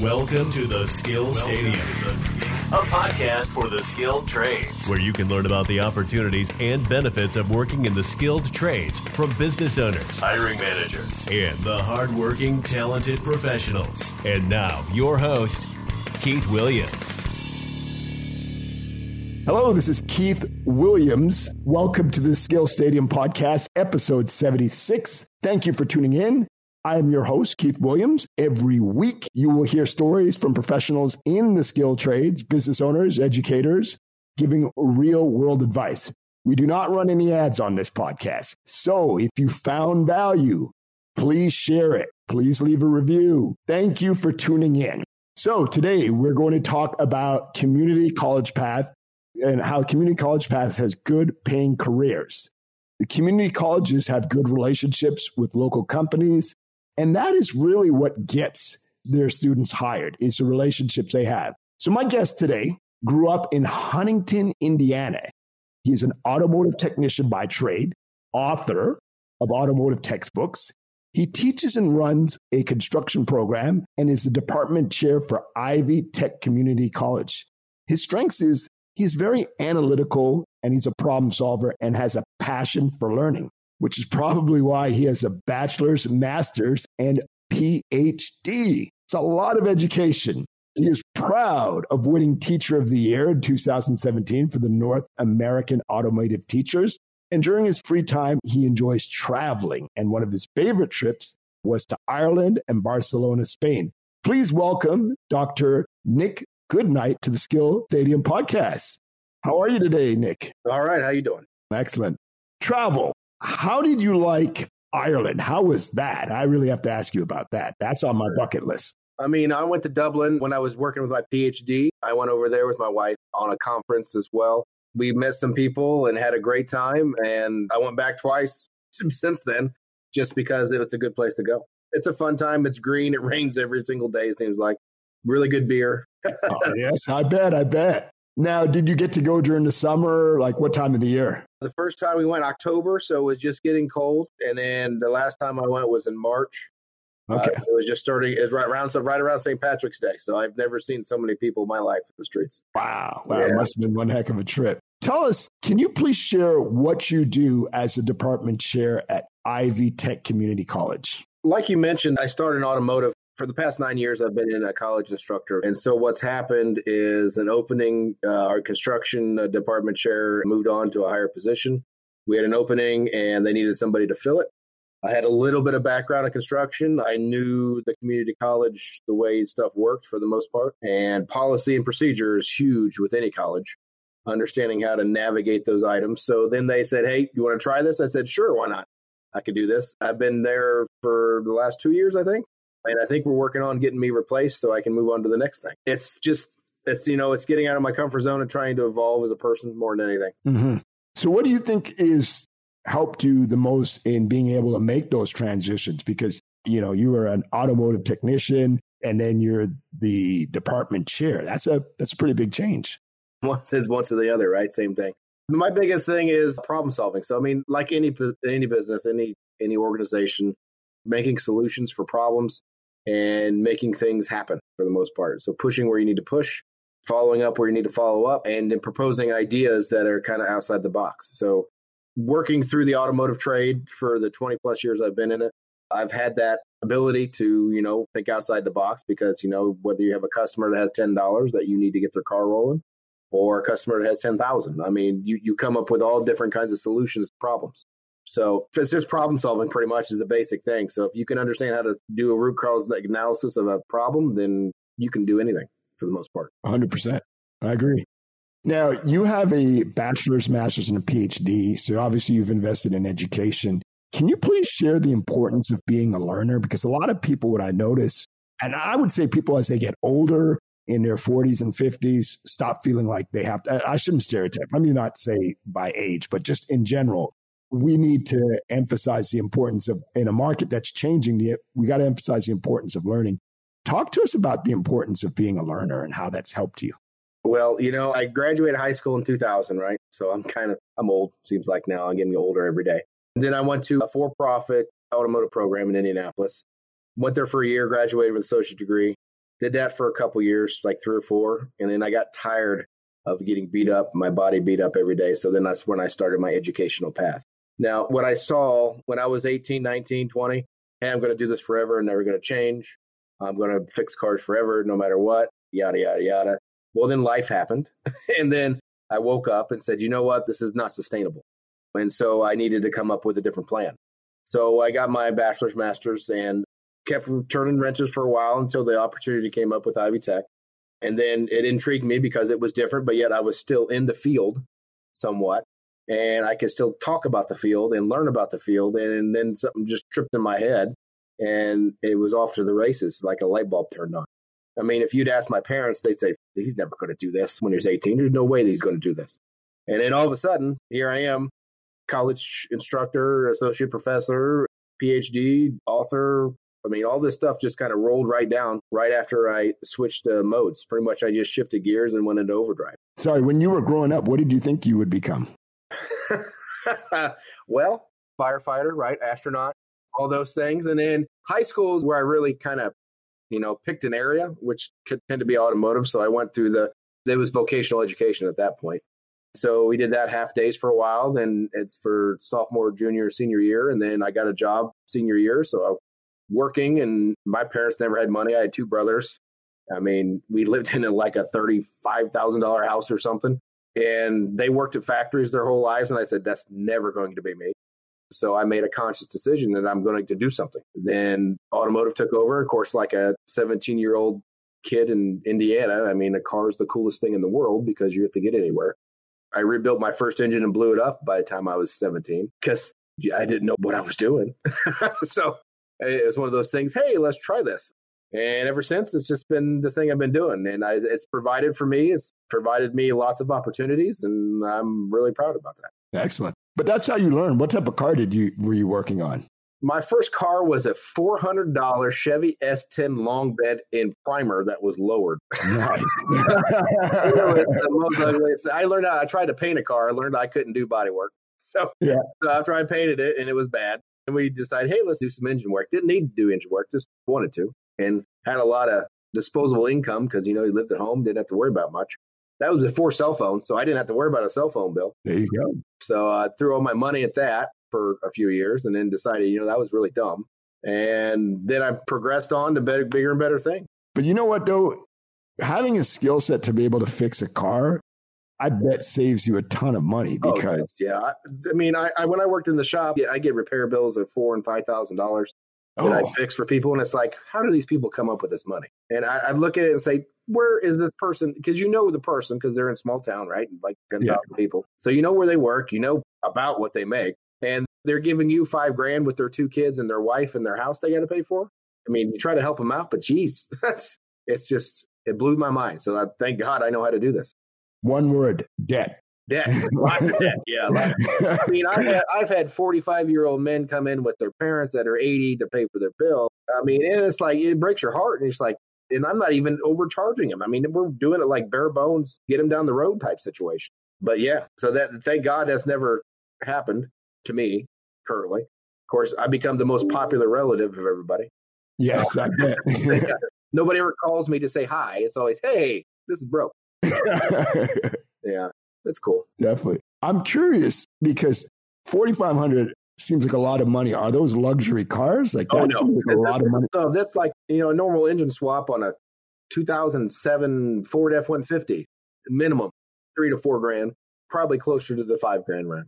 Welcome to the Skill Stadium, a podcast for the skilled trades, where you can learn about the opportunities and benefits of working in the skilled trades from business owners, hiring managers, and the hardworking, talented professionals. And now, your host, Keith Williams. Hello, this is Keith Williams. Welcome to the Skill Stadium Podcast, episode 76. Thank you for tuning in. I am your host, Keith Williams. Every week, you will hear stories from professionals in the skill trades, business owners, educators, giving real world advice. We do not run any ads on this podcast. So if you found value, please share it. Please leave a review. Thank you for tuning in. So today we're going to talk about community college path and how community college path has good paying careers. The community colleges have good relationships with local companies and that is really what gets their students hired is the relationships they have. So my guest today grew up in Huntington, Indiana. He's an automotive technician by trade, author of automotive textbooks. He teaches and runs a construction program and is the department chair for Ivy Tech Community College. His strengths is he's very analytical and he's a problem solver and has a passion for learning which is probably why he has a bachelor's, master's, and PhD. It's a lot of education. He is proud of winning Teacher of the Year in 2017 for the North American Automotive Teachers. And during his free time, he enjoys traveling. And one of his favorite trips was to Ireland and Barcelona, Spain. Please welcome Dr. Nick Goodnight to the Skill Stadium podcast. How are you today, Nick? All right. How you doing? Excellent. Travel. How did you like Ireland? How was that? I really have to ask you about that. That's on my bucket list. I mean, I went to Dublin when I was working with my PhD. I went over there with my wife on a conference as well. We met some people and had a great time. And I went back twice since then just because it was a good place to go. It's a fun time. It's green. It rains every single day, it seems like. Really good beer. oh, yes, I bet. I bet. Now, did you get to go during the summer? Like what time of the year? The first time we went October, so it was just getting cold, and then the last time I went was in March. Uh, okay, uh, it was just starting. It's right around so right around St. Patrick's Day. So I've never seen so many people in my life in the streets. Wow, wow, yeah. it must have been one heck of a trip. Tell us, can you please share what you do as a department chair at Ivy Tech Community College? Like you mentioned, I started in automotive for the past nine years, I've been in a college instructor. And so what's happened is an opening, uh, our construction uh, department chair moved on to a higher position. We had an opening and they needed somebody to fill it. I had a little bit of background in construction. I knew the community college, the way stuff worked for the most part. And policy and procedure is huge with any college, understanding how to navigate those items. So then they said, Hey, you want to try this? I said, Sure, why not? I could do this. I've been there for the last two years, I think. And I think we're working on getting me replaced so I can move on to the next thing. It's just, it's, you know, it's getting out of my comfort zone and trying to evolve as a person more than anything. Mm-hmm. So, what do you think is helped you the most in being able to make those transitions? Because, you know, you were an automotive technician and then you're the department chair. That's a, that's a pretty big change. One says one to the other, right? Same thing. My biggest thing is problem solving. So, I mean, like any, any business, any, any organization, making solutions for problems and making things happen for the most part. So pushing where you need to push, following up where you need to follow up, and then proposing ideas that are kind of outside the box. So working through the automotive trade for the 20 plus years I've been in it, I've had that ability to, you know, think outside the box because, you know, whether you have a customer that has $10 that you need to get their car rolling or a customer that has 10,000. I mean, you, you come up with all different kinds of solutions to problems. So it's just problem solving pretty much is the basic thing. So if you can understand how to do a root cause analysis of a problem, then you can do anything for the most part. 100%. I agree. Now, you have a bachelor's, master's, and a PhD. So obviously you've invested in education. Can you please share the importance of being a learner? Because a lot of people, what I notice, and I would say people as they get older in their 40s and 50s, stop feeling like they have to. I shouldn't stereotype. I mean, not say by age, but just in general, we need to emphasize the importance of in a market that's changing the we got to emphasize the importance of learning talk to us about the importance of being a learner and how that's helped you well you know i graduated high school in 2000 right so i'm kind of i'm old seems like now i'm getting older every day and then i went to a for-profit automotive program in indianapolis went there for a year graduated with a associate degree Did that for a couple years, like three or four. And then I got tired of getting beat up, my body beat up every day. So then that's when I started my educational path. Now, what I saw when I was 18, 19, 20, hey, I'm going to do this forever and never going to change. I'm going to fix cars forever, no matter what, yada, yada, yada. Well, then life happened. and then I woke up and said, you know what? This is not sustainable. And so I needed to come up with a different plan. So I got my bachelor's, master's, and kept turning wrenches for a while until the opportunity came up with Ivy Tech. And then it intrigued me because it was different, but yet I was still in the field somewhat. And I could still talk about the field and learn about the field. And then something just tripped in my head and it was off to the races, like a light bulb turned on. I mean, if you'd ask my parents, they'd say, he's never going to do this when he's 18. There's no way that he's going to do this. And then all of a sudden, here I am, college instructor, associate professor, PhD, author. I mean, all this stuff just kind of rolled right down right after I switched uh, modes. Pretty much, I just shifted gears and went into overdrive. Sorry, when you were growing up, what did you think you would become? well, firefighter, right? Astronaut, all those things. And then high school is where I really kind of, you know, picked an area, which could tend to be automotive. So I went through the, there was vocational education at that point. So we did that half days for a while. Then it's for sophomore, junior, senior year. And then I got a job senior year. So I working and my parents never had money. I had two brothers. I mean, we lived in a, like a $35,000 house or something. And they worked at factories their whole lives. And I said, that's never going to be me. So I made a conscious decision that I'm going to do something. Then automotive took over. Of course, like a 17 year old kid in Indiana, I mean, a car is the coolest thing in the world because you have to get anywhere. I rebuilt my first engine and blew it up by the time I was 17 because I didn't know what I was doing. so it was one of those things. Hey, let's try this. And ever since, it's just been the thing I've been doing, and I, it's provided for me. It's provided me lots of opportunities, and I'm really proud about that. Excellent. But that's how you learn. What type of car did you were you working on? My first car was a four hundred dollar Chevy S10 long bed in primer that was lowered. Nice. I learned how I tried to paint a car. I learned I couldn't do body work. So, yeah. so after I painted it and it was bad, and we decided, hey, let's do some engine work. Didn't need to do engine work, just wanted to, and had a lot of disposable income because you know he lived at home, didn't have to worry about much. That was before cell phones, so I didn't have to worry about a cell phone bill. There you go. So I threw all my money at that for a few years, and then decided, you know, that was really dumb. And then I progressed on to better, bigger and better things. But you know what, though, having a skill set to be able to fix a car I bet saves you a ton of money oh, because oh, yeah, I, I mean, I, I, when I worked in the shop, yeah, I get repair bills of four and five thousand dollars oh. I fix for people, and it's like, how do these people come up with this money? And I, I look at it and say, where is this person? Because you know the person because they're in small town, right? Like ten thousand yeah. people, so you know where they work, you know about what they make, and they're giving you five grand with their two kids and their wife and their house they got to pay for. I mean, you try to help them out, but geez, that's it's just it blew my mind. So I, thank God I know how to do this. One word: debt. Debt. debt. Yeah. I mean, I've had, I've had 45 year old men come in with their parents that are 80 to pay for their bill. I mean, and it's like, it breaks your heart. And it's like, and I'm not even overcharging them. I mean, we're doing it like bare bones, get them down the road type situation. But yeah, so that, thank God that's never happened to me currently. Of course, I become the most popular relative of everybody. Yes, I bet. Nobody ever calls me to say hi. It's always, hey, this is broke. yeah, that's cool. Definitely. I'm curious because 4500 seems like a lot of money. Are those luxury cars? Like oh, that oh, no. seems like a lot of money. No, uh, that's like, you know, a normal engine swap on a 2007 Ford F-150 minimum, 3 to 4 grand, probably closer to the 5 grand range.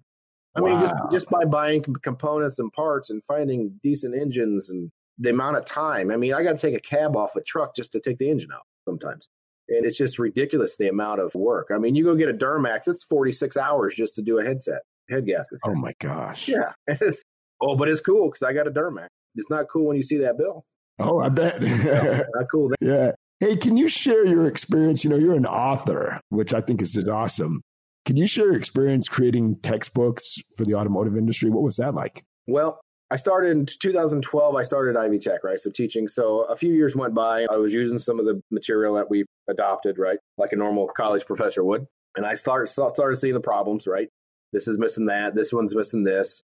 I wow. mean, just just by buying components and parts and finding decent engines and the amount of time. I mean, I got to take a cab off a truck just to take the engine out sometimes. And it's just ridiculous the amount of work. I mean, you go get a Duramax, it's 46 hours just to do a headset, head gasket. Set. Oh my gosh. Yeah. Oh, but it's cool because I got a Duramax. It's not cool when you see that bill. Oh, I bet. not cool. yeah. Hey, can you share your experience? You know, you're an author, which I think is just awesome. Can you share your experience creating textbooks for the automotive industry? What was that like? Well, I started in 2012. I started Ivy Tech, right? So teaching. So a few years went by. I was using some of the material that we adopted, right, like a normal college professor would. And I started started seeing the problems, right? This is missing that. This one's missing this,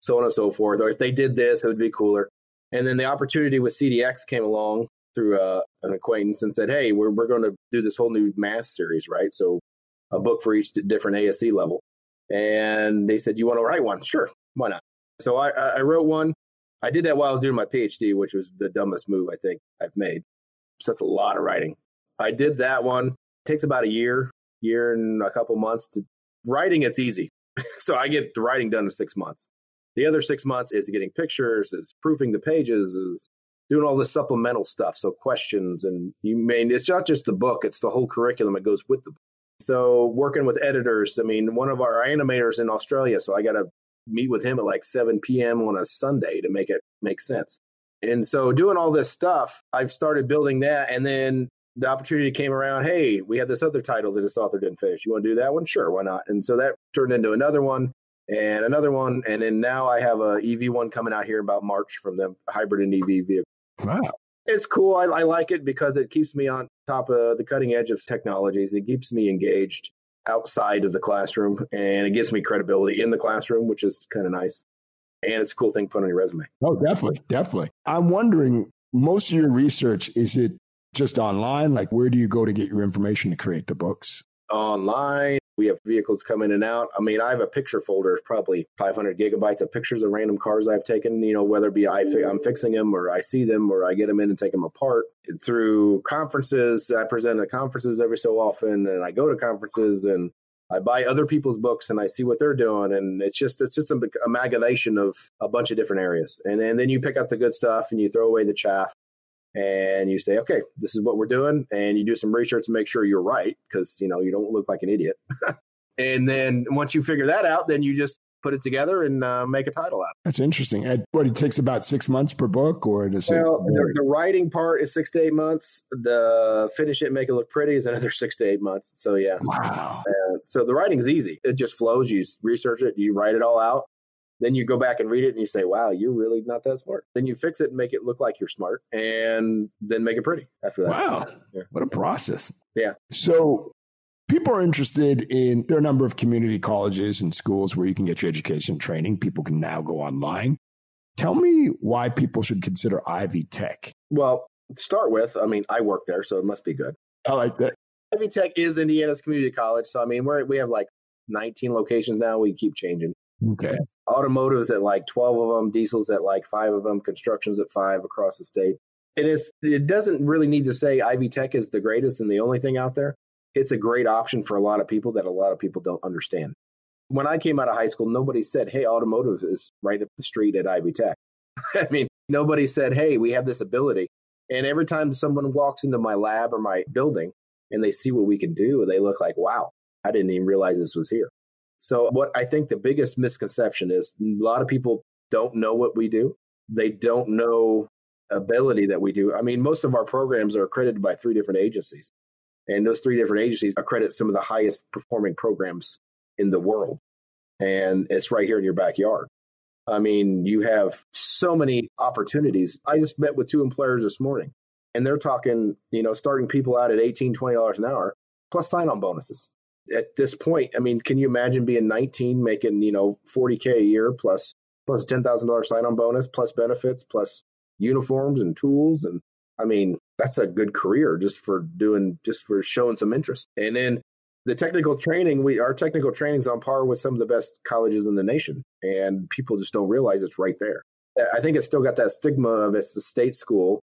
so on and so forth. Or if they did this, it would be cooler. And then the opportunity with CDX came along through uh, an acquaintance and said, "Hey, we're we're going to do this whole new math series, right? So a book for each different ASE level." And they said, "You want to write one? Sure, why not?" So I, I wrote one. I did that while I was doing my PhD, which was the dumbest move I think I've made. So that's a lot of writing. I did that one. It takes about a year, year and a couple months to writing. It's easy, so I get the writing done in six months. The other six months is getting pictures, is proofing the pages, is doing all this supplemental stuff. So questions and you mean it's not just the book, it's the whole curriculum that goes with the book. So working with editors, I mean, one of our animators in Australia, so I got to meet with him at like 7 p.m. on a Sunday to make it make sense. And so doing all this stuff, I've started building that. And then the opportunity came around. Hey, we have this other title that this author didn't finish. You want to do that one? Sure, why not? And so that turned into another one and another one. And then now I have a EV one coming out here about March from the hybrid and EV vehicle. Wow. It's cool. I, I like it because it keeps me on top of the cutting edge of technologies. It keeps me engaged outside of the classroom and it gives me credibility in the classroom, which is kind of nice. And it's a cool thing to put on your resume. Oh, definitely. Definitely. I'm wondering, most of your research, is it just online? Like, where do you go to get your information to create the books? Online. We have vehicles come in and out. I mean, I have a picture folder, probably 500 gigabytes of pictures of random cars I've taken, you know, whether it be I am fixing them or I see them or I get them in and take them apart. Through conferences, I present at conferences every so often and I go to conferences and I buy other people's books and I see what they're doing, and it's just it's just an amalgamation of a bunch of different areas, and, and then you pick up the good stuff and you throw away the chaff, and you say, okay, this is what we're doing, and you do some research to make sure you're right because you know you don't look like an idiot. and then once you figure that out, then you just put it together and uh, make a title out. That's interesting. What it takes about six months per book, or does well. The, the, writing part is six to eight months. The finish it, make it look pretty, is another six to eight months. So yeah, wow. Uh, so the writing is easy. It just flows. You research it, you write it all out, then you go back and read it and you say, wow, you're really not that smart. Then you fix it and make it look like you're smart and then make it pretty after that. Wow. Yeah. What a process. Yeah. So people are interested in, there are a number of community colleges and schools where you can get your education and training. People can now go online. Tell me why people should consider Ivy Tech. Well, to start with, I mean, I work there, so it must be good. I like that. Ivy Tech is Indiana's community college. So, I mean, we're, we have like 19 locations now. We keep changing. Okay. Automotives at like 12 of them, diesels at like five of them, constructions at five across the state. And it's, it doesn't really need to say Ivy Tech is the greatest and the only thing out there. It's a great option for a lot of people that a lot of people don't understand. When I came out of high school, nobody said, Hey, automotive is right up the street at Ivy Tech. I mean, nobody said, Hey, we have this ability. And every time someone walks into my lab or my building and they see what we can do, they look like, wow, I didn't even realize this was here. So, what I think the biggest misconception is a lot of people don't know what we do. They don't know ability that we do. I mean, most of our programs are accredited by three different agencies, and those three different agencies accredit some of the highest performing programs in the world. And it's right here in your backyard. I mean, you have so many opportunities. I just met with two employers this morning, and they're talking, you know, starting people out at $18, $20 an hour plus sign on bonuses at this point, I mean, can you imagine being 19 making, you know, 40K a year plus plus $10,000 sign on bonus, plus benefits, plus uniforms and tools. And I mean, that's a good career just for doing, just for showing some interest. And then the technical training, we, our technical training is on par with some of the best colleges in the nation. And people just don't realize it's right there. I think it's still got that stigma of it's the state school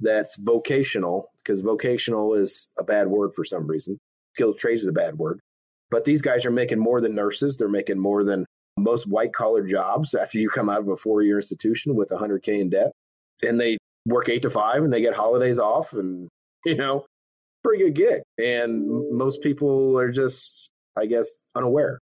that's vocational because vocational is a bad word for some reason skilled trades is a bad word. But these guys are making more than nurses. They're making more than most white collar jobs after you come out of a four year institution with 100K in debt. And they work eight to five and they get holidays off and, you know, pretty good gig. And most people are just, I guess, unaware.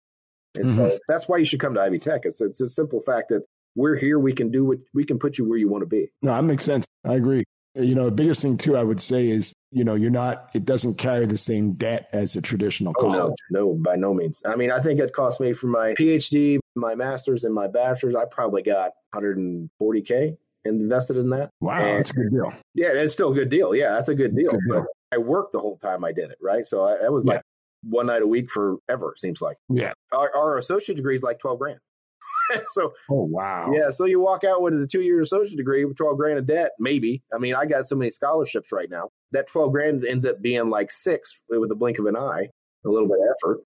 And mm-hmm. so that's why you should come to Ivy Tech. It's, it's a simple fact that we're here. We can do what we can put you where you want to be. No, that makes sense. I agree. You know, the biggest thing too, I would say is you know, you're not, it doesn't carry the same debt as a traditional oh, college. No, no, by no means. I mean, I think it cost me for my PhD, my master's, and my bachelor's, I probably got 140K invested in that. Wow, and, that's a good deal. Yeah, it's still a good deal. Yeah, that's a good deal. Good deal. I worked the whole time I did it, right? So I, that was like one night a week forever, seems like. Yeah. Our, our associate degree is like 12 grand. so, oh wow, yeah. So you walk out with a two-year associate degree with twelve grand of debt, maybe. I mean, I got so many scholarships right now that twelve grand ends up being like six with a blink of an eye, a little bit of effort,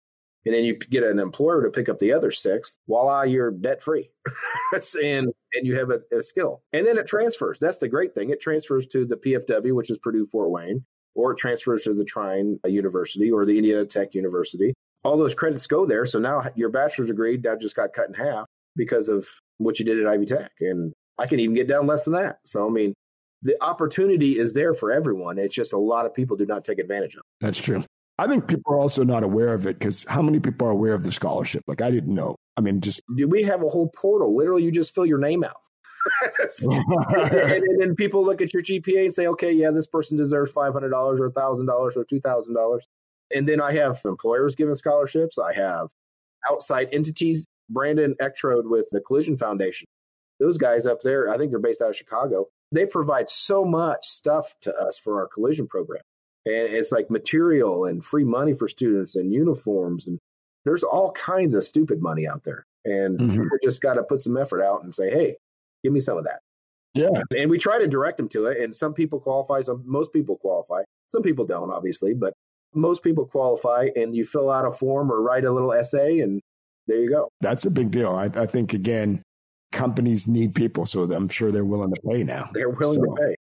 and then you get an employer to pick up the other six. Voila, you're debt free, and and you have a, a skill, and then it transfers. That's the great thing. It transfers to the PFW, which is Purdue Fort Wayne, or it transfers to the Trine University or the Indiana Tech University all those credits go there. So now your bachelor's degree now just got cut in half because of what you did at Ivy Tech. And I can even get down less than that. So, I mean, the opportunity is there for everyone. It's just a lot of people do not take advantage of. That's true. I think people are also not aware of it because how many people are aware of the scholarship? Like I didn't know. I mean, just do we have a whole portal. Literally, you just fill your name out. and, then people look at your GPA and say, okay, yeah, this person deserves five hundred dollars or thousand dollars or two thousand dollars. And then I have employers giving scholarships. I have outside entities. Brandon Eckenrode with the Collision Foundation. Those guys up there, I think they're based out of Chicago. They provide so much stuff to us for our collision program. And it's like material and free money for students and uniforms. And there's all kinds of stupid money out there. And mm-hmm. people just got to put some effort out and say, hey, give me some of that. Yeah. And we try to direct them to it. And some people qualify, some most people qualify. Some people don't, obviously, but most people qualify and you fill out a form or write a little essay and there you go. That's a big deal. I, I think again, companies need people, so I'm sure they're willing to pay now. They're willing so, to pay.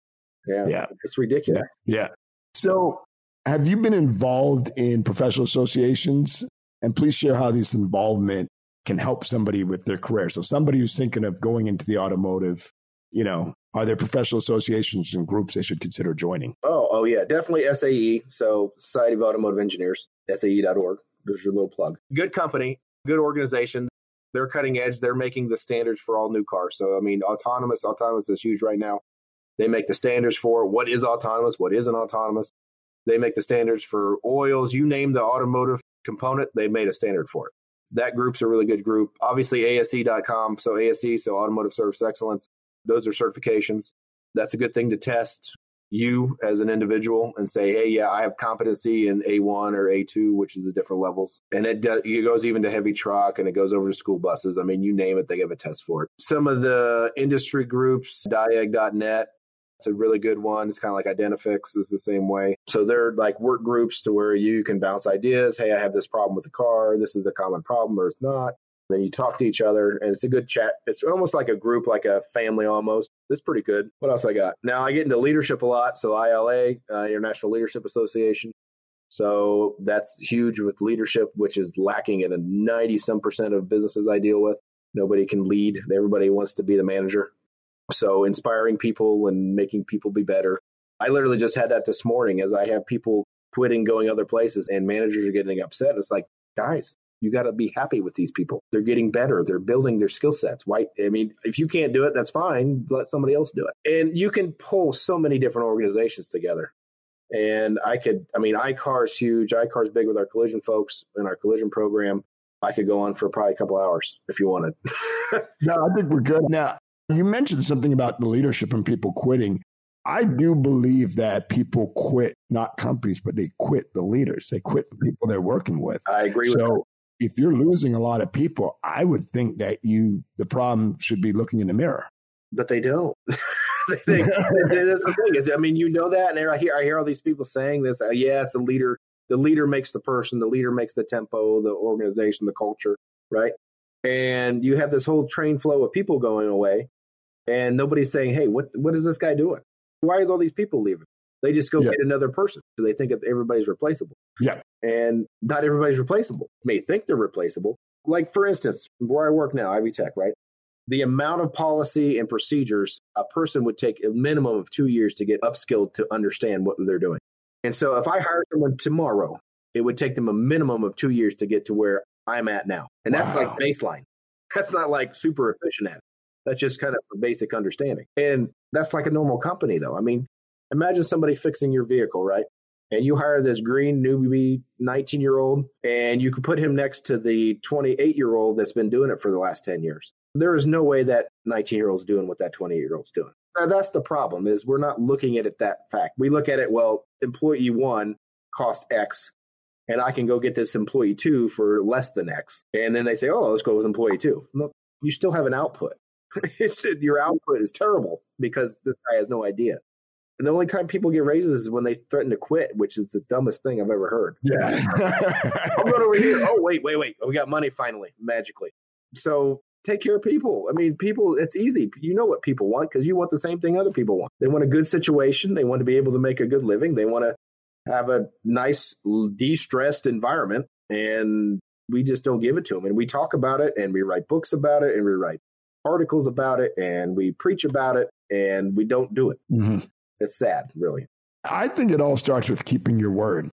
Yeah, yeah, it's ridiculous. Yeah. yeah. So, have you been involved in professional associations? And please share how this involvement can help somebody with their career. So, somebody who's thinking of going into the automotive, you know, are there professional associations and groups they should consider joining? Oh, oh yeah, definitely SAE. So Society of Automotive Engineers, SAE.org. There's your little plug. Good company, good organization. They're cutting edge. They're making the standards for all new cars. So I mean, autonomous, autonomous is huge right now. They make the standards for what is autonomous, what isn't autonomous. They make the standards for oils. You name the automotive component, they made a standard for it. That group's a really good group. Obviously, ASE.com. So ASE, so Automotive Service Excellence those are certifications. That's a good thing to test you as an individual and say, hey, yeah, I have competency in A1 or A2, which is the different levels. And it, does, it goes even to heavy truck and it goes over to school buses. I mean, you name it, they give a test for it. Some of the industry groups, diag.net, it's a really good one. It's kind of like Identifix is the same way. So they're like work groups to where you can bounce ideas. Hey, I have this problem with the car. This is the common problem or it's not. Then you talk to each other, and it's a good chat. It's almost like a group, like a family almost. It's pretty good. What else I got? Now I get into leadership a lot. So ILA, uh, International Leadership Association. So that's huge with leadership, which is lacking in a 90 some percent of businesses I deal with. Nobody can lead. Everybody wants to be the manager. So inspiring people and making people be better. I literally just had that this morning as I have people quitting, going other places, and managers are getting upset. It's like, guys, you got to be happy with these people. They're getting better. They're building their skill sets. Why? I mean, if you can't do it, that's fine. Let somebody else do it. And you can pull so many different organizations together. And I could, I mean, I-CAR's huge. I-CAR's big with our collision folks and our collision program. I could go on for probably a couple hours if you wanted. no, I think we're good. Now, you mentioned something about the leadership and people quitting. I do believe that people quit, not companies, but they quit the leaders. They quit the people they're working with. I agree so, if you're losing a lot of people, I would think that you the problem should be looking in the mirror. But they don't. that's the thing is, I mean, you know that, and I hear I hear all these people saying this. Uh, yeah, it's a leader. The leader makes the person. The leader makes the tempo, the organization, the culture, right? And you have this whole train flow of people going away, and nobody's saying, "Hey, what what is this guy doing? Why is all these people leaving?" They just go yeah. get another person because they think that everybody's replaceable. Yeah. And not everybody's replaceable. may think they're replaceable. Like, for instance, where I work now, Ivy Tech, right? The amount of policy and procedures a person would take a minimum of two years to get upskilled to understand what they're doing. And so if I hire someone tomorrow, it would take them a minimum of two years to get to where I'm at now. And that's wow. like baseline. That's not like super efficient at it. That's just kind of a basic understanding. And that's like a normal company, though. I mean, imagine somebody fixing your vehicle, right? And you hire this green newbie 19 year old, and you could put him next to the 28 year old that's been doing it for the last 10 years. There is no way that 19 year old's doing what that 20 year old's doing. Now, that's the problem is we're not looking at it that fact. We look at it, well, employee one cost X, and I can go get this employee two for less than X. And then they say, oh, let's go with employee two. No, you still have an output. your output is terrible because this guy has no idea. And the only time people get raises is when they threaten to quit, which is the dumbest thing I've ever heard. Yeah. I'm going over here. Oh, wait, wait, wait. We got money finally, magically. So take care of people. I mean, people, it's easy. You know what people want because you want the same thing other people want. They want a good situation. They want to be able to make a good living. They want to have a nice, de stressed environment. And we just don't give it to them. And we talk about it and we write books about it and we write articles about it and we preach about it and we don't do it. Mm-hmm. It's sad, really. I think it all starts with keeping your word.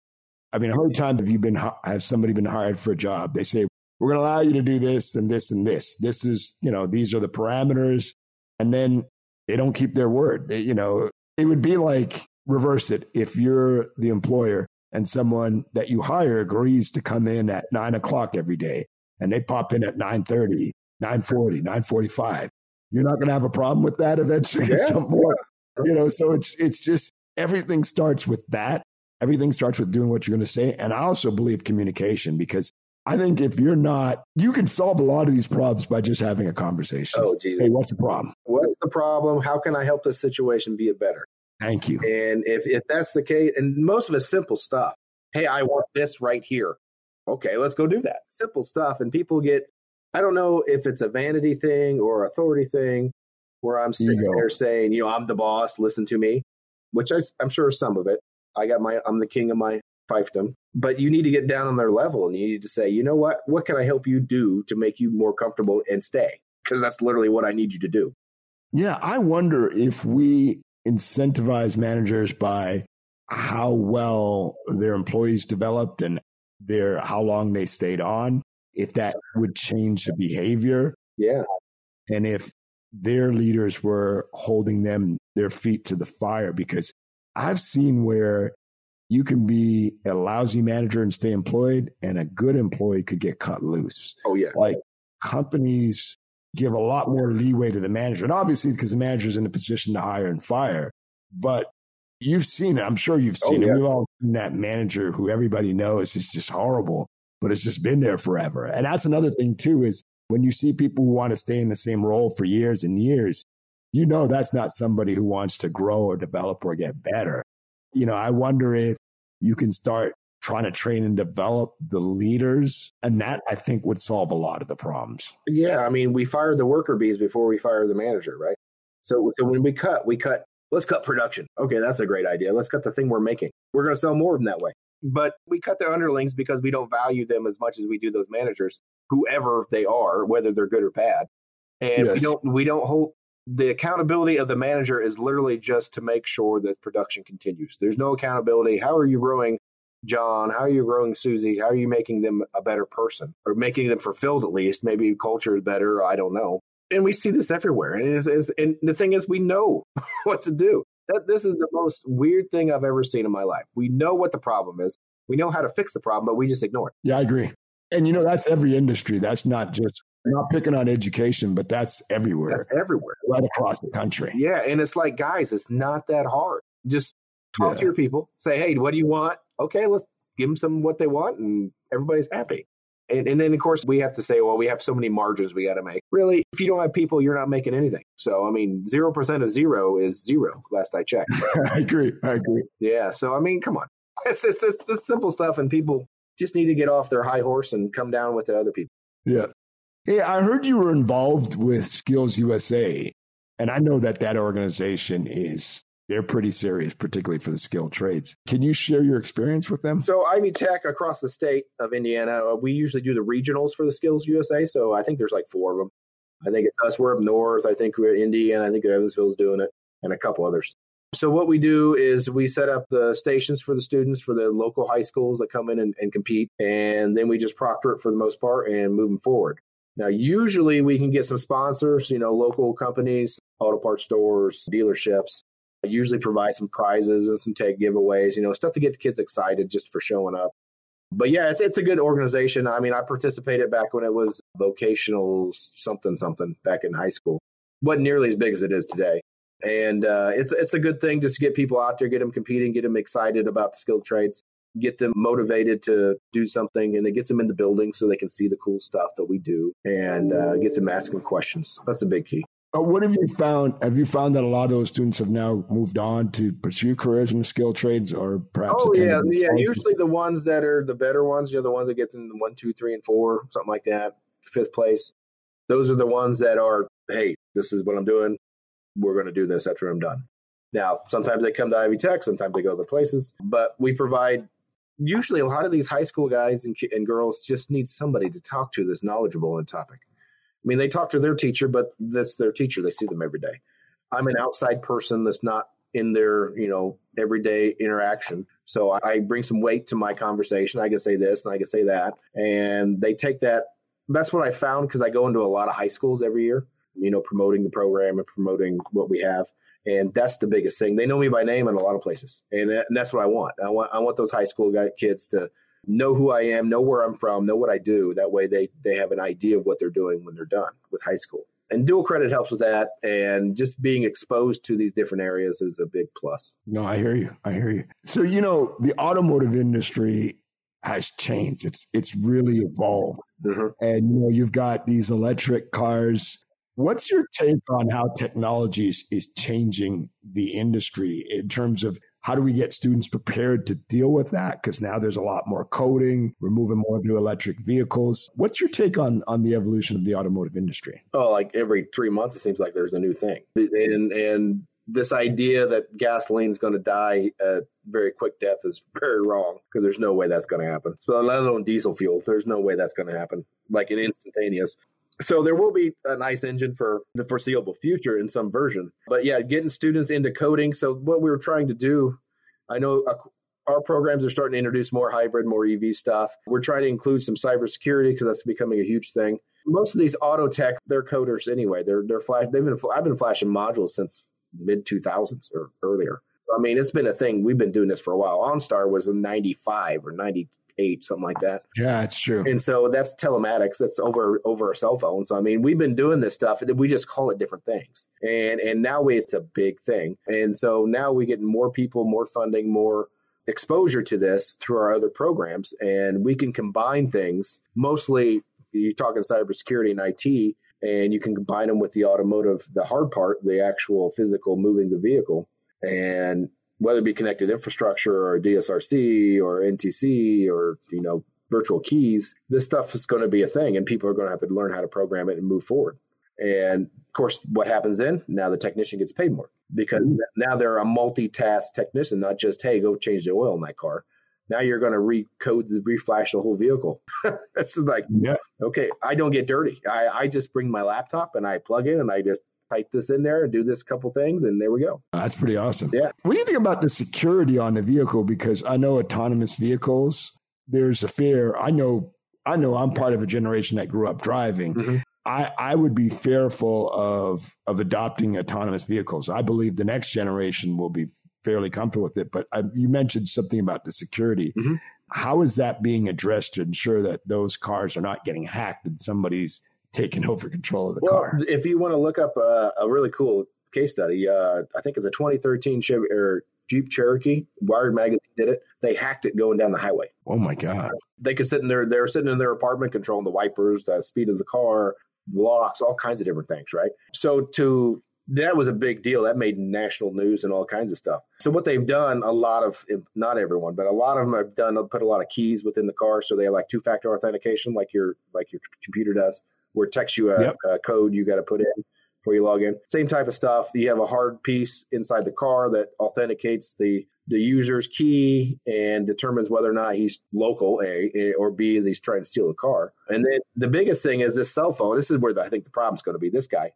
I mean, how many times have you been, has somebody been hired for a job? They say, we're going to allow you to do this and this and this. This is, you know, these are the parameters. And then they don't keep their word. They, you know, it would be like reverse it. If you're the employer and someone that you hire agrees to come in at nine o'clock every day and they pop in at 930, 940, 945, you're not going to have a problem with that eventually yeah. at some point. You know, so it's, it's just everything starts with that. Everything starts with doing what you're going to say. And I also believe communication because I think if you're not, you can solve a lot of these problems by just having a conversation. Oh, Jesus. Hey, what's the problem? What's the problem? How can I help this situation be a better? Thank you. And if, if that's the case, and most of it's simple stuff. Hey, I want this right here. Okay, let's go do that. Simple stuff. And people get, I don't know if it's a vanity thing or authority thing where I'm sitting Ego. there saying, you know, I'm the boss, listen to me, which I, I'm sure some of it. I got my, I'm the king of my fiefdom, but you need to get down on their level and you need to say, you know what, what can I help you do to make you more comfortable and stay? Because that's literally what I need you to do. Yeah, I wonder if we incentivize managers by how well their employees developed and their how long they stayed on, if that would change the behavior. Yeah. And if their leaders were holding them their feet to the fire because I've seen where you can be a lousy manager and stay employed and a good employee could get cut loose. Oh yeah. Like companies give a lot more leeway to the manager. And obviously because the manager is in a position to hire and fire, but you've seen it. I'm sure you've oh, seen oh, it. We've all seen that manager who everybody knows is just horrible, but it's just been there forever. And that's another thing too, is when you see people who want to stay in the same role for years and years, you know that's not somebody who wants to grow or develop or get better. You know, I wonder if you can start trying to train and develop the leaders. And that I think would solve a lot of the problems. Yeah. I mean, we fire the worker bees before we fire the manager, right? So, so when we cut, we cut, let's cut production. Okay. That's a great idea. Let's cut the thing we're making. We're going to sell more them that way. But we cut their underlings because we don't value them as much as we do those managers whoever they are, whether they're good or bad. And yes. we don't we don't hold the accountability of the manager is literally just to make sure that production continues. There's no accountability. How are you growing John? How are you growing Susie? How are you making them a better person or making them fulfilled at least? Maybe culture is better. I don't know. And we see this everywhere. And, it's, it's, and the thing is, we know what to do. That this is the most weird thing I've ever seen in my life. We know what the problem is. We know how to fix the problem, but we just ignore it. Yeah, I agree. And you know, that's every industry. That's not just not picking on education, but that's everywhere. That's everywhere. Right across the country. Yeah. And it's like, guys, it's not that hard. Just talk yeah. to your people. Say, hey, what do you want? Okay, let's give them some what they want and everybody's happy. And, and then, of course, we have to say, well, we have so many margins we got to make. Really, if you don't have people, you're not making anything. So, I mean, 0% of zero is zero, last I checked. I agree. I agree. Yeah. So, I mean, come on. It's, it's, it's, it's simple stuff, and people just need to get off their high horse and come down with the other people. Yeah. Hey, I heard you were involved with Skills USA, and I know that that organization is they're pretty serious, particularly for the skilled trades. Can you share your experience with them? So, Ivy Tech across the state of Indiana, uh, we usually do the regionals for the Skills USA. So, I think there's like four of them. I think it's us. We're up north. I think we're Indiana. I think Evansville's doing it, and a couple others. So what we do is we set up the stations for the students for the local high schools that come in and, and compete, and then we just proctor it for the most part and move them forward. Now, usually we can get some sponsors, you know, local companies, auto parts stores, dealerships. Usually provide some prizes and some tag giveaways, you know, stuff to get the kids excited just for showing up. But yeah, it's it's a good organization. I mean, I participated back when it was vocational something something back in high school. wasn't nearly as big as it is today and uh, it's it's a good thing just to get people out there, get them competing, get them excited about the skilled trades. get them motivated to do something, and it gets them in the building so they can see the cool stuff that we do, and uh, gets them asking questions. That's a big key. Uh, what have you found? Have you found that a lot of those students have now moved on to pursue careers in the skilled trades, or perhaps? Oh yeah, yeah. Usually the ones that are the better ones, you know, the ones that get them one, two, three, and four, something like that, fifth place. Those are the ones that are, hey, this is what I'm doing. We're going to do this after I'm done. Now, sometimes they come to Ivy Tech, sometimes they go to other places, but we provide. Usually, a lot of these high school guys and, and girls just need somebody to talk to that's knowledgeable on the topic. I mean, they talk to their teacher, but that's their teacher. They see them every day. I'm an outside person that's not in their, you know, everyday interaction. So I bring some weight to my conversation. I can say this and I can say that. And they take that. That's what I found because I go into a lot of high schools every year, you know, promoting the program and promoting what we have. And that's the biggest thing. They know me by name in a lot of places. And, that's what I want. I want I want those high school guy, kids to know who I am, know where I'm from, know what I do. That way they they have an idea of what they're doing when they're done with high school. And dual credit helps with that. And just being exposed to these different areas is a big plus. No, I hear you. I hear you. So, you know, the automotive industry has changed. It's it's really evolved. Mm-hmm. And you know, you've got these electric cars. What's your take on how technology is, is changing the industry in terms of how do we get students prepared to deal with that? Because now there's a lot more coding. We're moving more to electric vehicles. What's your take on on the evolution of the automotive industry? Oh, like every three months, it seems like there's a new thing, and and this idea that gasoline is going to die a very quick death is very wrong because there's no way that's going to happen. So let alone diesel fuel, there's no way that's going to happen like an instantaneous so there will be a ICE engine for the foreseeable future in some version. But yeah, getting students into coding. So what we were trying to do, I know uh, our programs are starting to introduce more hybrid, more EV stuff. We're trying to include some cybersecurity because that's becoming a huge thing. Most of these auto tech, they're coders anyway. They're they're flash. They've been I've been flashing modules since mid two thousands or earlier. I mean, it's been a thing. We've been doing this for a while. OnStar was in ninety five or ninety eight, something like that. Yeah, it's true. And so that's telematics. That's over over a cell phone. So I mean, we've been doing this stuff. We just call it different things. And and now we, it's a big thing. And so now we get more people, more funding, more exposure to this through our other programs, and we can combine things. Mostly, you're talking cybersecurity and IT. And you can combine them with the automotive, the hard part, the actual physical moving the vehicle, and whether it be connected infrastructure or DSRC or NTC or you know virtual keys, this stuff is going to be a thing, and people are going to have to learn how to program it and move forward. And of course, what happens then? Now the technician gets paid more because mm-hmm. now they're a multitask technician, not just hey, go change the oil in that car. Now you're going to recode, the reflash the whole vehicle. It's like, yeah, okay, I don't get dirty. I, I just bring my laptop and I plug in and I just type this in there and do this couple things, and there we go. That's pretty awesome. Yeah. What do you think about the security on the vehicle? Because I know autonomous vehicles, there's a fear. I know, I know, I'm part of a generation that grew up driving. Mm-hmm. I, I would be fearful of of adopting autonomous vehicles. I believe the next generation will be fairly comfortable with it. But I, you mentioned something about the security. Mm-hmm. How is that being addressed to ensure that those cars are not getting hacked and somebody's taking over control of the well, car. If you want to look up a, a really cool case study, uh, I think it's a 2013 Chevy or Jeep Cherokee. Wired Magazine did it. They hacked it going down the highway. Oh my god! They could sit in their they're sitting in their apartment, controlling the wipers, the speed of the car, locks, all kinds of different things. Right. So to that was a big deal. That made national news and all kinds of stuff. So what they've done, a lot of not everyone, but a lot of them have done put a lot of keys within the car, so they have like two factor authentication, like your like your computer does where it texts you a, yep. a code you got to put in before you log in. Same type of stuff. You have a hard piece inside the car that authenticates the the user's key and determines whether or not he's local, A, or B, is he's trying to steal the car. And then the biggest thing is this cell phone. This is where the, I think the problem's going to be this guy.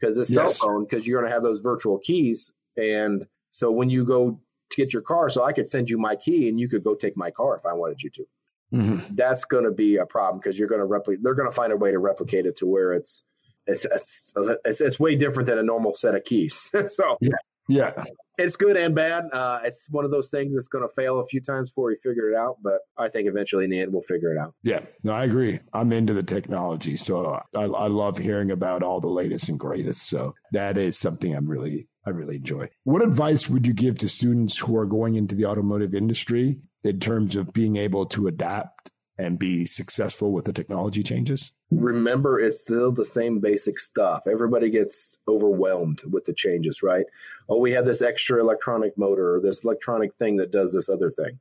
Because this yes. cell phone, because you're going to have those virtual keys. And so when you go to get your car, so I could send you my key and you could go take my car if I wanted you to. Mm-hmm. That's going to be a problem because you're going to replicate. They're going to find a way to replicate it to where it's it's it's it's, it's way different than a normal set of keys. so yeah. Yeah. It's good and bad. Uh, it's one of those things that's going to fail a few times before we figure it out, but I think eventually in the end we'll figure it out. Yeah, no, I agree. I'm into the technology, so I, I love hearing about all the latest and greatest. So that is something I'm really I really enjoy. What advice would you give to students who are going into the automotive industry in terms of being able to adapt and be successful with the technology changes? Remember, it's still the same basic stuff. Everybody gets overwhelmed with the changes, right? Oh, we have this extra electronic motor or this electronic thing that does this other thing.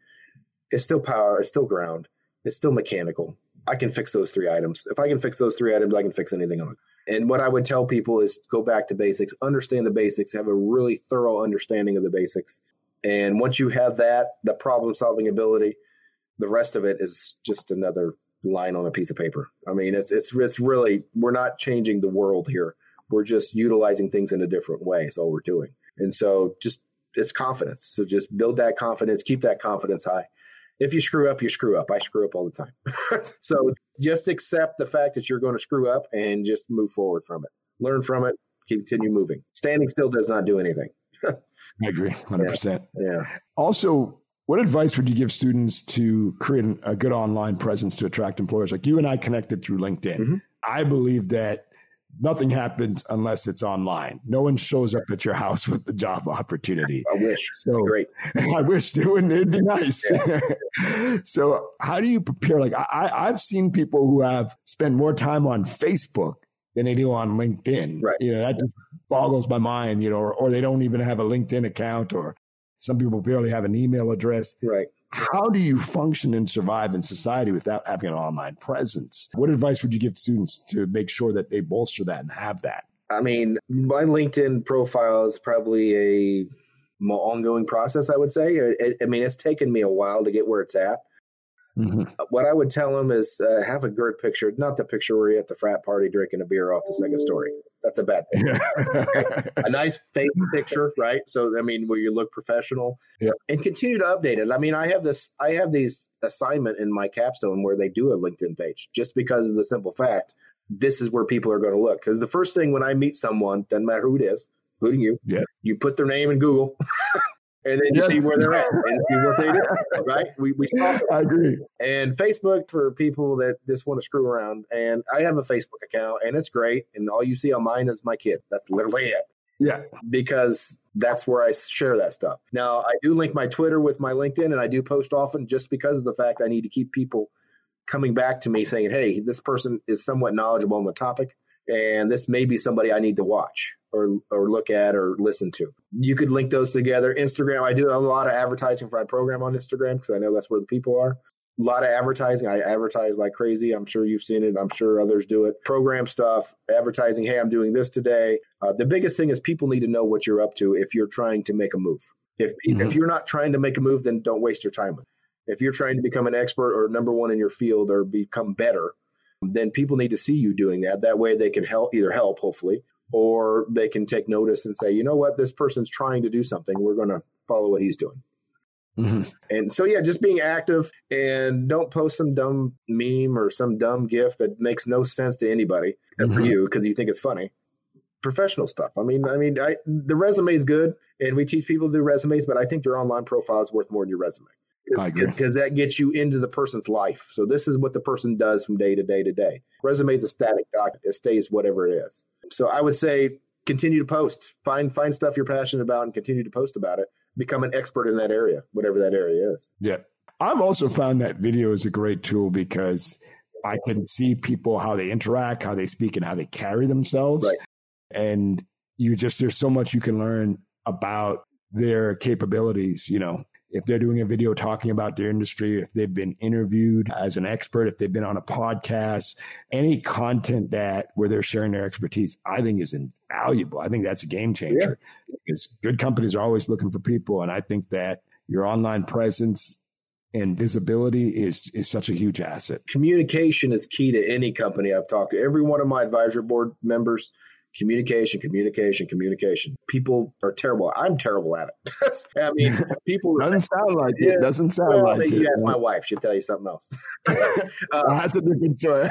It's still power, it's still ground, it's still mechanical. I can fix those three items. If I can fix those three items, I can fix anything on it. And what I would tell people is go back to basics, understand the basics, have a really thorough understanding of the basics. And once you have that, the problem solving ability, the rest of it is just another line on a piece of paper. I mean, it's it's it's really we're not changing the world here. We're just utilizing things in a different way. Is all we're doing. And so just it's confidence. So just build that confidence, keep that confidence high. If you screw up, you screw up. I screw up all the time. so just accept the fact that you're going to screw up and just move forward from it. Learn from it, continue moving. Standing still does not do anything. I agree 100%. Yeah. yeah. Also, what advice would you give students to create a good online presence to attract employers? Like you and I connected through LinkedIn. Mm-hmm. I believe that nothing happens unless it's online. No one shows up at your house with the job opportunity. I wish. So great. I wish it would it'd be nice. Yeah. so how do you prepare? Like I, I've seen people who have spent more time on Facebook than they do on LinkedIn. Right. You know, that just boggles my mind, you know, or, or they don't even have a LinkedIn account or some people barely have an email address. Right. How do you function and survive in society without having an online presence? What advice would you give students to make sure that they bolster that and have that? I mean, my LinkedIn profile is probably a ongoing process, I would say. I, I mean, it's taken me a while to get where it's at. Mm-hmm. What I would tell them is uh, have a good picture, not the picture where you're at the frat party drinking a beer off the second story. That's a bad picture. a nice face picture, right? So I mean, where you look professional, yeah. and continue to update it. I mean, I have this, I have these assignment in my capstone where they do a LinkedIn page, just because of the simple fact this is where people are going to look. Because the first thing when I meet someone, doesn't matter who it is, including you, yeah. you put their name in Google. and then you yes. see where they're at and see what they do. Right? We we I agree. And Facebook for people that just want to screw around. And I have a Facebook account and it's great. And all you see on mine is my kids. That's literally it. Yeah. Because that's where I share that stuff. Now I do link my Twitter with my LinkedIn and I do post often just because of the fact I need to keep people coming back to me saying, Hey, this person is somewhat knowledgeable on the topic and this may be somebody I need to watch or or look at or listen to. You could link those together. Instagram, I do a lot of advertising for my program on Instagram because I know that's where the people are. A lot of advertising. I advertise like crazy. I'm sure you've seen it. I'm sure others do it. Program stuff, advertising. Hey, I'm doing this today. Uh, the biggest thing is people need to know what you're up to if you're trying to make a move. If mm-hmm. if you're not trying to make a move, then don't waste your time with. It. If you're trying to become an expert or number one in your field or become better, then people need to see you doing that. That way they can help either help, hopefully, or they can take notice and say, you know what, this person's trying to do something. We're going to follow what he's doing. Mm-hmm. And so, yeah, just being active and don't post some dumb meme or some dumb gif that makes no sense to anybody except mm-hmm. for you because you think it's funny. Professional stuff. I mean, I mean, I, the resume is good, and we teach people to do resumes, but I think your online profile is worth more than your resume because that gets you into the person's life. So this is what the person does from day to day to day. Resume is a static document; it stays whatever it is. So I would say continue to post, find find stuff you're passionate about, and continue to post about it. Become an expert in that area, whatever that area is. Yeah, I've also found that video is a great tool because I can see people how they interact, how they speak, and how they carry themselves. Right. And you just there's so much you can learn about their capabilities, you know, if they're doing a video talking about their industry, if they've been interviewed as an expert, if they've been on a podcast, any content that where they're sharing their expertise, I think is invaluable. I think that's a game changer yeah. because good companies are always looking for people. And I think that your online presence and visibility is is such a huge asset. Communication is key to any company I've talked to. Every one of my advisory board members communication, communication, communication. People are terrible. I'm terrible at it. I mean, people doesn't sound like yeah, it. Doesn't sound well, like you it. ask my wife; she'll tell you something else. uh, that's a different story.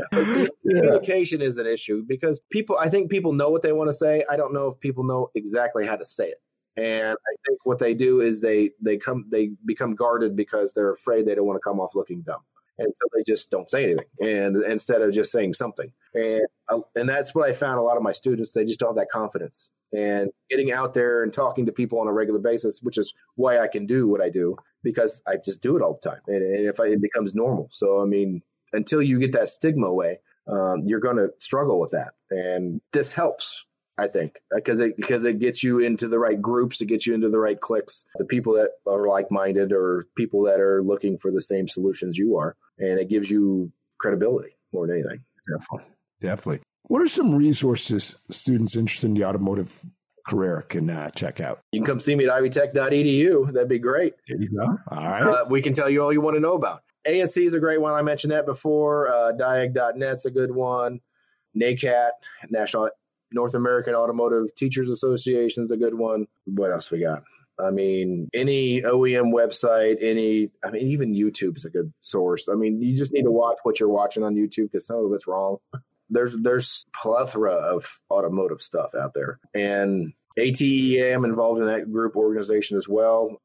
yeah. Communication is an issue because people. I think people know what they want to say. I don't know if people know exactly how to say it. And I think what they do is they they come they become guarded because they're afraid they don't want to come off looking dumb. And so they just don't say anything, and instead of just saying something, and uh, and that's what I found. A lot of my students they just don't have that confidence, and getting out there and talking to people on a regular basis, which is why I can do what I do because I just do it all the time, and, and if I, it becomes normal. So I mean, until you get that stigma away, um, you're going to struggle with that, and this helps. I think because it because it gets you into the right groups, it gets you into the right cliques, the people that are like minded or people that are looking for the same solutions you are, and it gives you credibility more than anything. Definitely, definitely. What are some resources students interested in the automotive career can uh, check out? You can come see me at ivytech.edu. That'd be great. There you go. All right. Uh, we can tell you all you want to know about. ASE is a great one. I mentioned that before. Uh, Diag.net's a good one. NACAT, National North American Automotive Teachers Association is a good one. What else we got? I mean, any OEM website, any, I mean, even YouTube is a good source. I mean, you just need to watch what you're watching on YouTube because some of it's wrong. There's there's plethora of automotive stuff out there, and ATEA, I'm involved in that group organization as well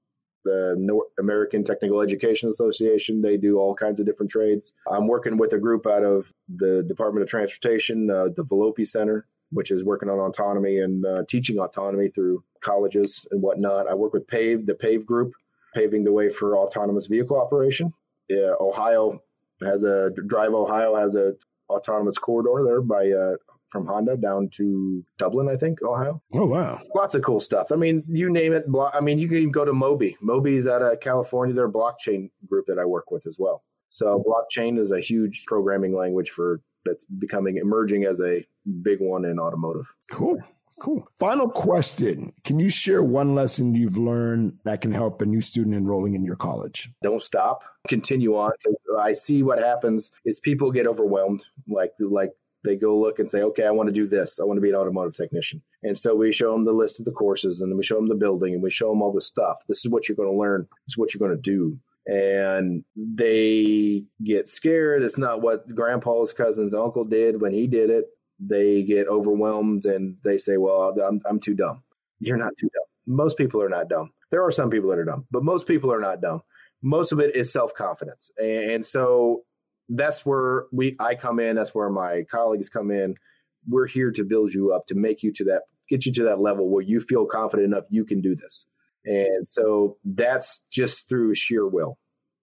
the North American Technical Education Association. They do all kinds of different trades. I'm working with a group out of the Department of Transportation, uh, the Volpe Center, which is working on autonomy and uh, teaching autonomy through colleges and whatnot. I work with PAVE, the PAVE group, paving the way for autonomous vehicle operation. Uh, Ohio has a Drive Ohio has a autonomous corridor there by uh, from Honda down to Dublin, I think, Ohio. Oh wow, lots of cool stuff. I mean, you name it. I mean, you can even go to MOBI. MOBI's out of California. They're a blockchain group that I work with as well. So blockchain is a huge programming language for that's becoming emerging as a big one in automotive. Cool. Cool. Final question. Can you share one lesson you've learned that can help a new student enrolling in your college? Don't stop. Continue on. I see what happens is people get overwhelmed, like like they go look and say, okay, I want to do this. I want to be an automotive technician. And so we show them the list of the courses and then we show them the building and we show them all the stuff. This is what you're going to learn. This is what you're going to do. And they get scared. It's not what grandpa's cousin's uncle did when he did it. They get overwhelmed and they say, well, I'm, I'm too dumb. You're not too dumb. Most people are not dumb. There are some people that are dumb, but most people are not dumb. Most of it is self confidence. And so that's where we I come in. That's where my colleagues come in. We're here to build you up to make you to that, get you to that level where you feel confident enough you can do this. And so that's just through sheer will.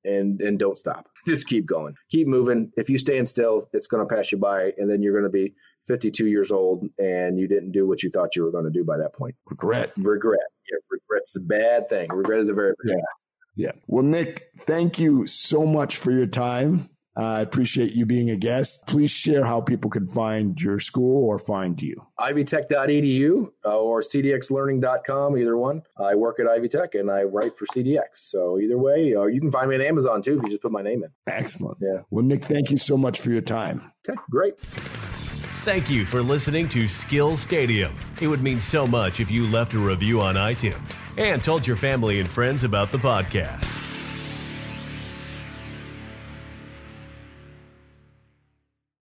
And and don't stop. Just keep going. Keep moving. If you stand still, it's going to pass you by, and then you're going to be 52 years old, and you didn't do what you thought you were going to do by that point. Regret. Regret. Yeah, regret's a bad thing. Regret is a very bad yeah. Yeah. Well, Nick, thank you so much for your time. I appreciate you being a guest. Please share how people can find your school or find you. ivytech.edu uh, or cdxlearning.com, either one. I work at Ivy Tech and I write for CDX. So either way, or you can find me on Amazon too if you just put my name in. Excellent. Yeah. Well, Nick, thank you so much for your time. Okay, great. Thank you for listening to Skill Stadium. It would mean so much if you left a review on iTunes and told your family and friends about the podcast.